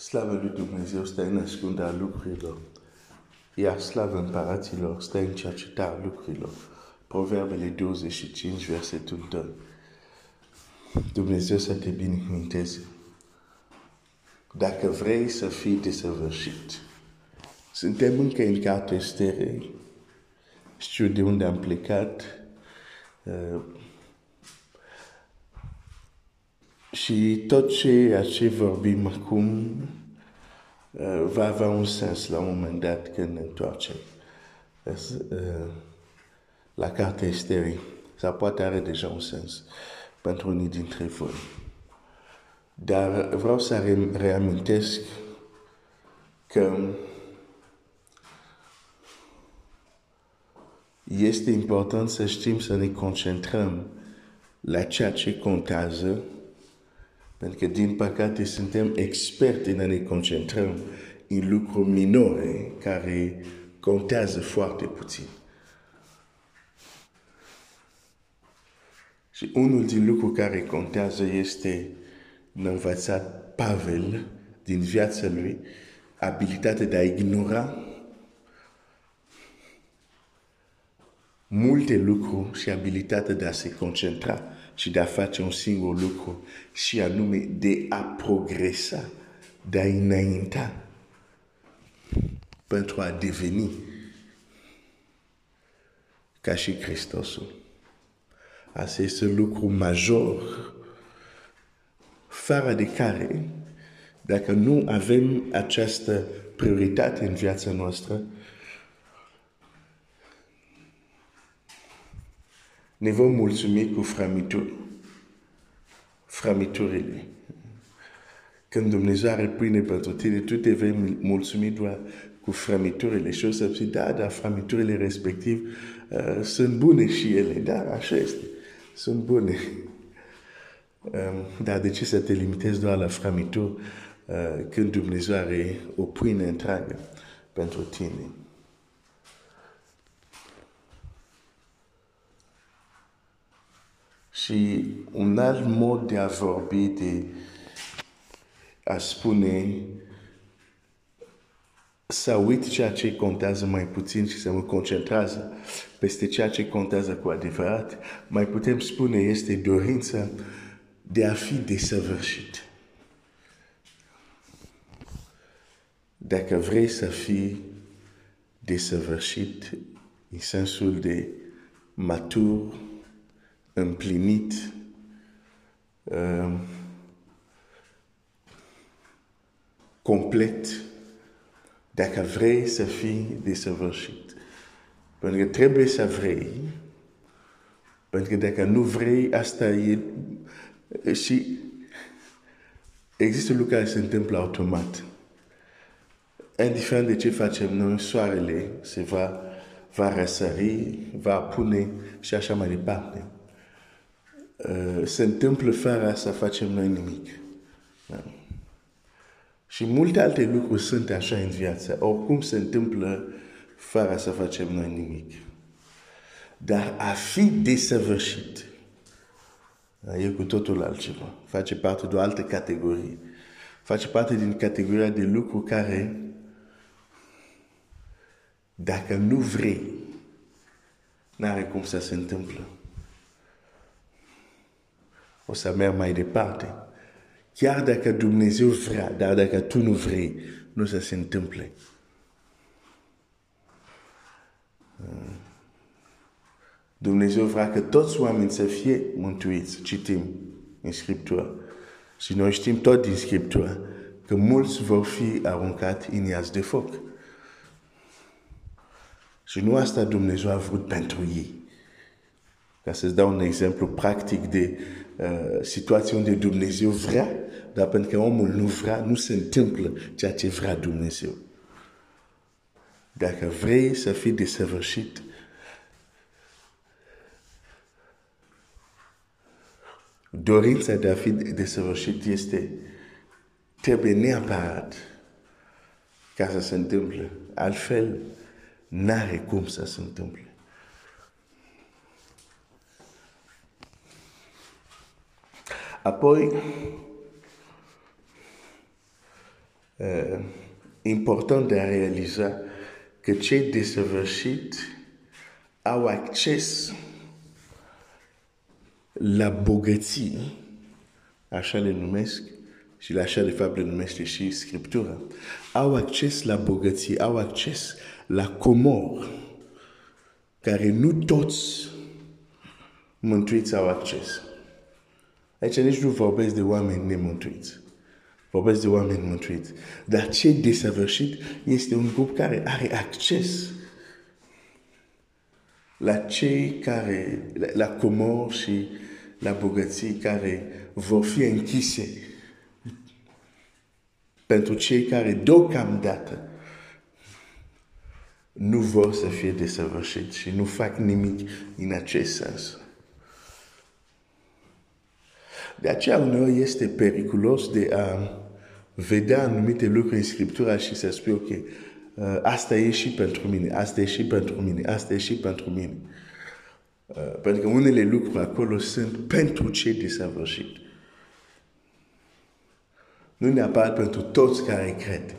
Slavă lui Dumnezeu stă în ascunderea lucrurilor, iar slavă împăraților stă în cercetarea lucrurilor. Proverbele 25, versetul 2. Dumnezeu să te binecuvânteze. Dacă vrei să fii desăvârșit, suntem încă în cartea Esterei. Știu de unde am plecat. Uh, și tot ceea ce vorbim acum uh, va avea un sens la un moment dat când ne întoarcem uh, la cartea Esterii. Sau poate are deja un sens pentru unii dintre voi. Dar vreau să re- reamintesc că este important să știm să ne concentrăm la ceea ce contează, pentru că, din păcate, suntem experti în a ne concentrăm în lucruri minore care contează foarte puțin. Și unul din lucruri care contează este învățat Pavel din viața lui, abilitatea de a ignora multe lucruri și abilitatea de a se concentra și de a face un singur lucru și anume de a progresa, de a înainta pentru a deveni ca și Hristosul. Asta este lucru major. Fără de care, dacă nu avem această prioritate în viața noastră, ne vom mulțumi cu frămituri, frămiturile. Când Dumnezeu are pâine pentru tine, tu te vei mulțumi doar cu frămiturile și o să zici, da, dar frămiturile respectiv uh, sunt bune și ele, da, așa este, sunt bune. Um, dar de ce să te limitezi doar la frămituri uh, când Dumnezeu are o pâine întreagă pentru tine? Și un alt mod de a vorbi, de a spune să uit ceea ce contează mai puțin și să mă concentrează peste ceea ce contează cu adevărat, mai putem spune este dorința de a fi desăvârșit. Dacă vrei să fii desăvârșit în sensul de matur, împlinit, uh, complet, dacă vrei să fii desăvârșit. Pentru că trebuie să vrei, pentru că dacă nu vrei, asta e... Și există lucruri care se întâmplă automat. Indiferent de ce facem noi, soarele se va, va răsări, va pune și așa mai departe. Uh, se întâmplă fără să facem noi nimic. Da. Și multe alte lucruri sunt așa în viață. Oricum se întâmplă fără să facem noi nimic. Dar a fi desăvârșit e cu totul altceva. Face parte de o altă categorie. Face parte din categoria de lucruri care, dacă nu vrei, n-are cum să se întâmplă. O să merg mai departe. Chiar dacă Dumnezeu vrea, dar dacă tu nu vrei, nu să se întâmple. Dumnezeu vrea că toți oamenii să fie mântuiți. Citim în Scriptură. Și noi știm tot din Scriptură că mulți vor fi aruncați în iaz de foc. Și nu asta Dumnezeu a vrut pentru ei. Ca să-ți dau un exemplu practic de uh, situație unde Dumnezeu vrea, dar pentru că omul nu vrea, nu se întâmplă ceea ce vrea Dumnezeu. Dacă vrei să fii desăvârșit, dorința de a fi desăvârșit este trebuie neapărat ca să se întâmple. Altfel, n-are cum să se întâmple. Apoi, uh, important de a realiza că cei desăvârșiți au acces la bogății, așa le numesc, și la așa de fapt le numește și Scriptura, au acces la bogății, au acces la comor, care nu toți mântuiți au acces. Aici nici nu vorbesc de oameni nemântuiți. Vorbesc de oameni mântuiți. Dar ce desăvârșit este un grup care are acces la cei care, la, la comor și la bogății care vor fi închise pentru cei care deocamdată nu vor să fie desăvârșiți și nu fac nimic în acest sens. De aceea uneori este periculos de a vedea anumite lucruri în Scriptura și să spui, ok, uh, asta e și pentru mine, asta e și pentru mine, asta e și pentru mine. Uh, pentru că unele lucruri acolo sunt pentru cei desăvârșiți. Nu neapărat pentru toți care cred.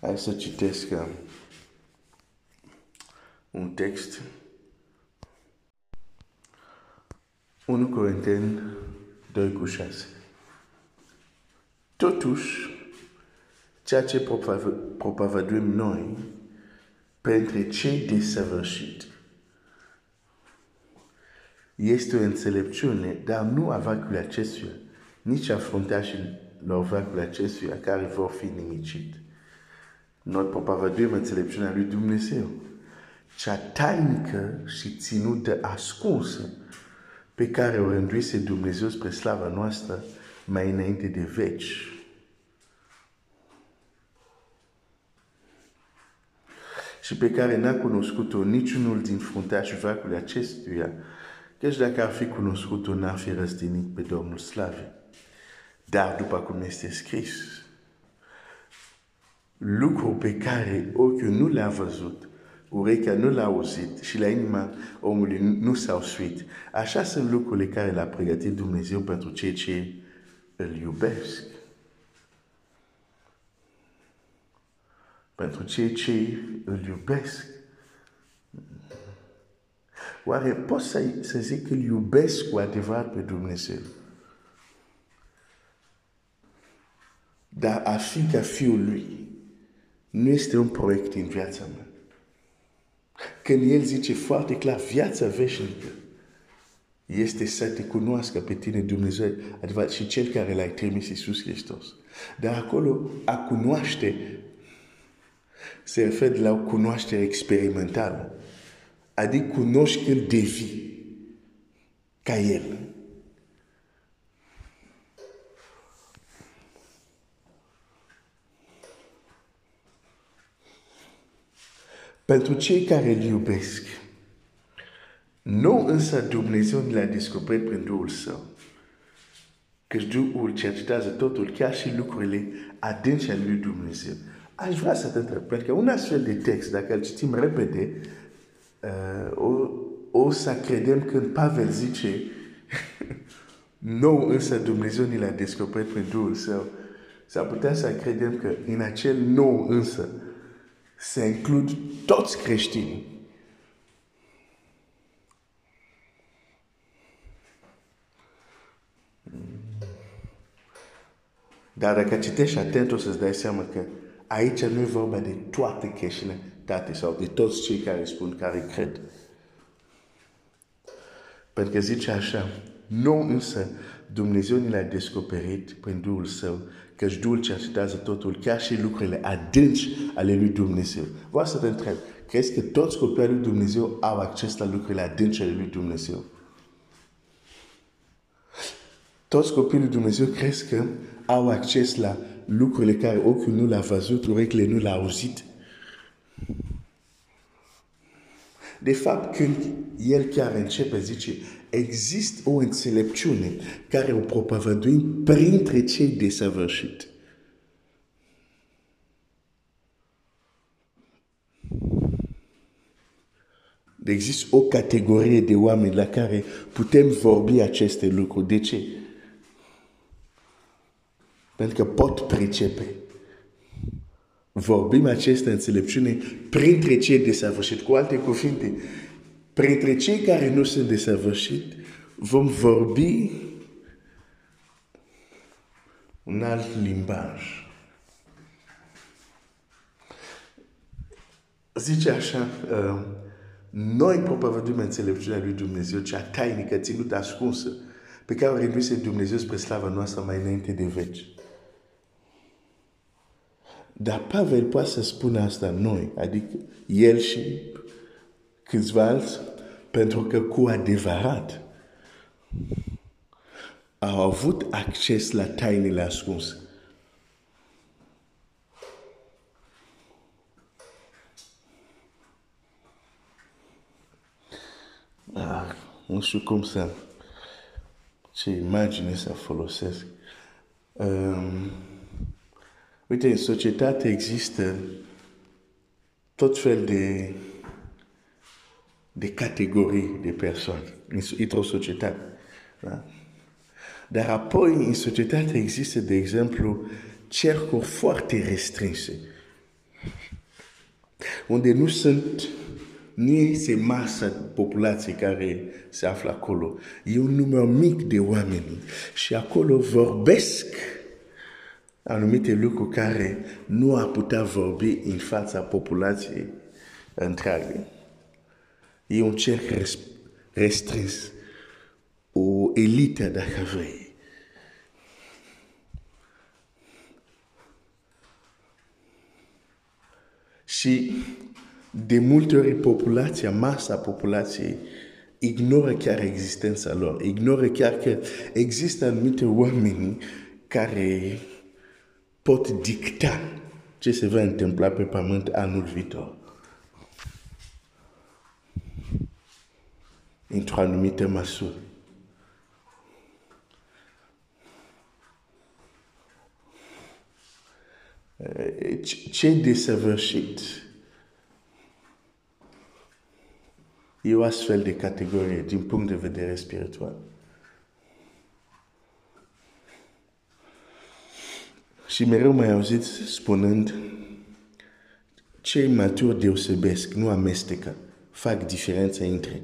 Hai să citesc uh, un text. 1 Corinteni 2 cu 6. Totuși, ceea ce propovăduim noi pentru cei desăvârșiți este o înțelepciune, dar nu a vacul acestuia, nici a fruntașii lor vacul acestuia care vor fi nimicit. Noi propovăduim înțelepciunea lui Dumnezeu, cea tainică și ținută ascunsă pe care o rânduise Dumnezeu spre slava noastră mai înainte de veci. și pe care n-a cunoscut-o niciunul din fruntașii vacului acestuia, căci dacă ar fi cunoscut-o, n-ar fi răstinit pe Domnul Slavii. Dar după cum este scris, lucru pe care ochiul nu l-a văzut, urechea nu l-a auzit și la inima omului nu s-au suit. Așa sunt lucrurile care l-a pregătit Dumnezeu pentru cei ce îl iubesc. Pentru cei ce îl iubesc. Oare pot să, să zic că îl iubesc cu adevărat pe Dumnezeu? Dar a fi ca fiul lui nu este un proiect în viața mea. Când El zice foarte clar, viața veșnică este să te cunoască pe tine Dumnezeu, adevărat, și Cel care l-ai trimis Iisus Hristos. Dar acolo, a cunoaște se referă la o cunoaștere experimentală. Adică cunoști că devii ca El. Pentru cei care îl iubesc, nu însă Dumnezeu ne l-a descoperit prin Duhul Său. Căci Duhul cercetează totul, chiar și lucrurile adânci ale lui Dumnezeu. Aș vrea să te întreb, pentru că un astfel de text, dacă îl citim repede, uh, o, o să credem când Pavel zice nou însă Dumnezeu ne l-a descoperit prin Duhul Său, s-ar putea să credem că în acel nou însă se includ toți creștinii. Dar dacă citești atent, o să-ți dai seama că aici nu e vorba de toate creștinătate sau de toți cei care spun, care cred. Pentru că zice așa, nu însă Dumnezeu ne l-a descoperit prin Duhul Său, că Duhul cercetează totul, chiar și lucrurile adânci ale lui Dumnezeu. Vreau să te întreb, crezi că toți copiii lui Dumnezeu au acces la lucrurile adânci ale lui Dumnezeu? Toți copiii lui Dumnezeu crezi că au acces la lucrurile care ochiul nu l-a văzut, urechile nu l-a auzit? De fapt, când el chiar începe, zice, există o înțelepciune care o propovăduim printre cei desăvârșiți. Există o categorie de oameni la care putem vorbi aceste lucruri. De ce? Pentru că pot pricepe. Vorbim aceste înțelepciune printre cei desăvârșit. Cu alte cuvinte, printre cei care nu sunt desăvârșit, vom vorbi un alt limbaj. Zice așa, uh, noi propovăduim înțelepciunea lui Dumnezeu, cea tainică, ținută ascunsă, pe care o reduce Dumnezeu spre slava noastră mai înainte de veci. Dar Pavel poate să spună asta noi, adică el și câțiva alți, pentru că cu adevărat au avut acces la tainele ascunse. Ah, nu știu cum să, ce imagine să folosesc. Um, uite, în societate există tot fel de, de categorii de persoane într-o societate. Da? Dar apoi, în societate există, de exemplu, cercuri foarte restrânse, unde nu sunt nu este masa populației care se află acolo. E un număr mic de oameni și acolo vorbesc anumite lucruri care nu a putea vorbi în fața populației întreagă. E un cerc restrâns, o elită, dacă vrei. Și de multe ori populația, masa populației, ignoră chiar existența lor, ignoră chiar că există anumite oameni care pot dicta ce se va întâmpla pe pământ anul viitor. Într-o anumită măsură. Ce desăvârșit E o astfel de categorie din punct de vedere spiritual. Și mereu mai auzit spunând, cei maturi deosebesc, nu amestecă, fac diferența între.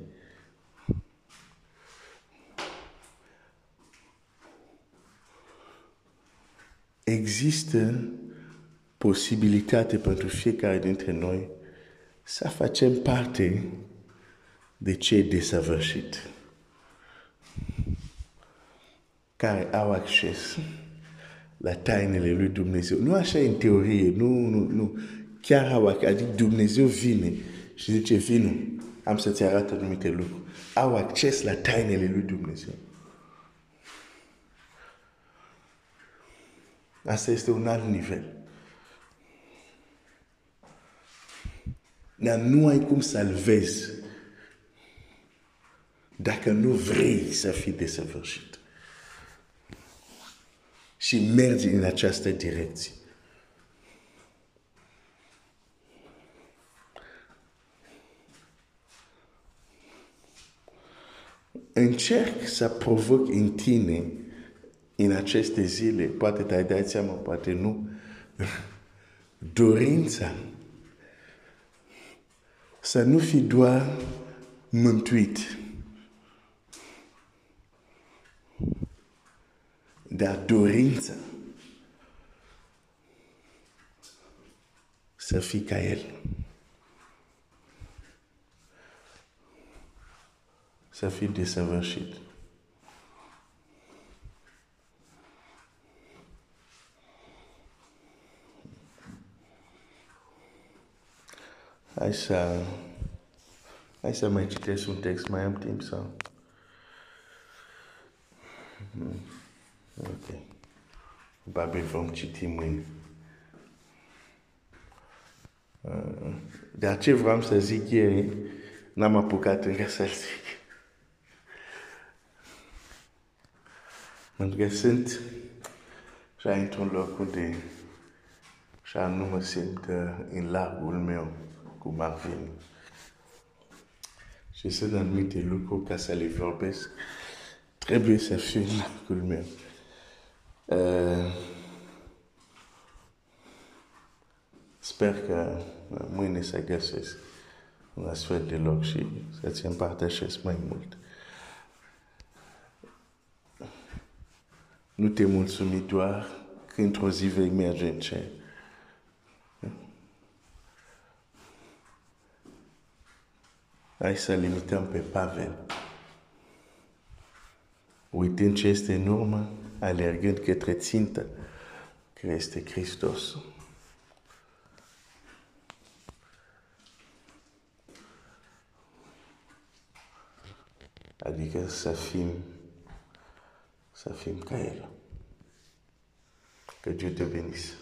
Există posibilitate pentru fiecare dintre noi să facem parte de cei desăvârșit care au acces la tainele lui Dumnezeu. Nu așa în teorie, nu, nu, nu. Chiar au acces, adică Dumnezeu vine și zice, vinu, am să-ți arăt anumite lucruri. Au acces la tainele lui Dumnezeu. Asta este un alt nivel. Dar nu ai cum să-l vezi dacă nu vrei să fii desăvârșit. Și mergi în această direcție. Încerc să provoc în tine în aceste zile, poate te-ai dat seama, poate nu, dorința să nu fi doar mântuit, dar dorință să fii ca El. Să fii desăvârșit. Hai să, hai să mai citesc un text, mai am timp să... Hmm. Ok. Probabil vom citi mâine. Uh, dar ce vreau să zic ieri, n-am apucat încă să zic. Pentru că sunt și într-un loc unde și nu mă simt uh, în largul meu cu Marvin. Și sunt anumite lucruri ca să le vorbesc. Trebuie să fie locul meu. Uh, sper că mâine să găsesc un astfel de loc și să-ți împărtășesc mai mult. Nu te mulțumi doar că într-o zi vei merge în cer. Hai să limităm pe Pavel. Uitând ce este în urmă, alergând către țintă, care este Hristos. Adică să fim, să fim ca El. Que Dieu te bénisse.